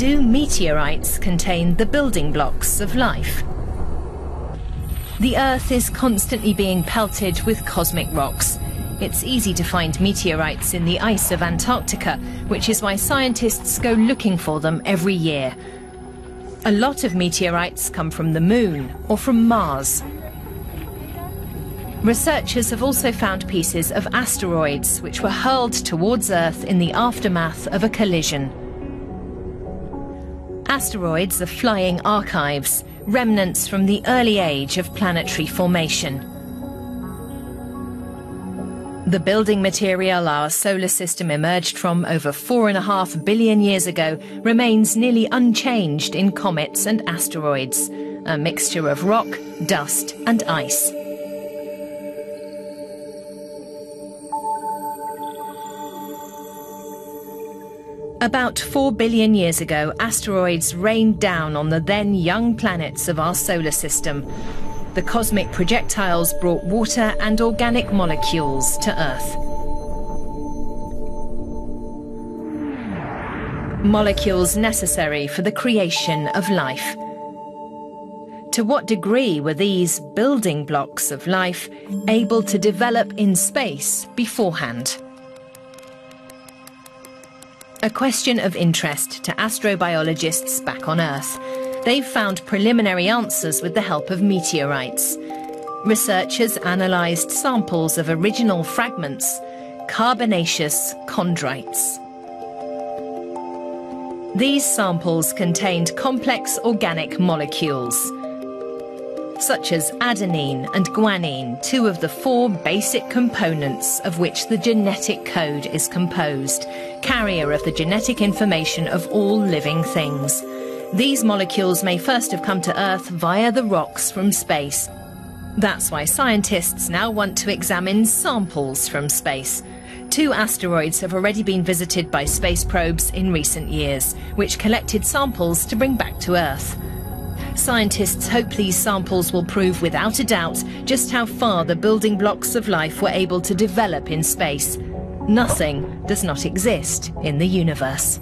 do meteorites contain the building blocks of life? The Earth is constantly being pelted with cosmic rocks. It's easy to find meteorites in the ice of Antarctica, which is why scientists go looking for them every year. A lot of meteorites come from the Moon or from Mars. Researchers have also found pieces of asteroids which were hurled towards Earth in the aftermath of a collision. Asteroids are flying archives, remnants from the early age of planetary formation. The building material our solar system emerged from over four and a half billion years ago remains nearly unchanged in comets and asteroids, a mixture of rock, dust and ice. About 4 billion years ago, asteroids rained down on the then young planets of our solar system, the cosmic projectiles brought water and organic molecules to Earth. Molecules necessary for the creation of life. To what degree were these building blocks of life able to develop in space beforehand? A question of interest to astrobiologists back on Earth they've found preliminary answers with the help of meteorites. Researchers analysed samples of original fragments, carbonaceous chondrites. These samples contained complex organic molecules, such as adenine and guanine, two of the four basic components of which the genetic code is composed, carrier of the genetic information of all living things. These molecules may first have come to Earth via the rocks from space. That's why scientists now want to examine samples from space. Two asteroids have already been visited by space probes in recent years, which collected samples to bring back to Earth. Scientists hope these samples will prove without a doubt just how far the building blocks of life were able to develop in space. Nothing does not exist in the universe.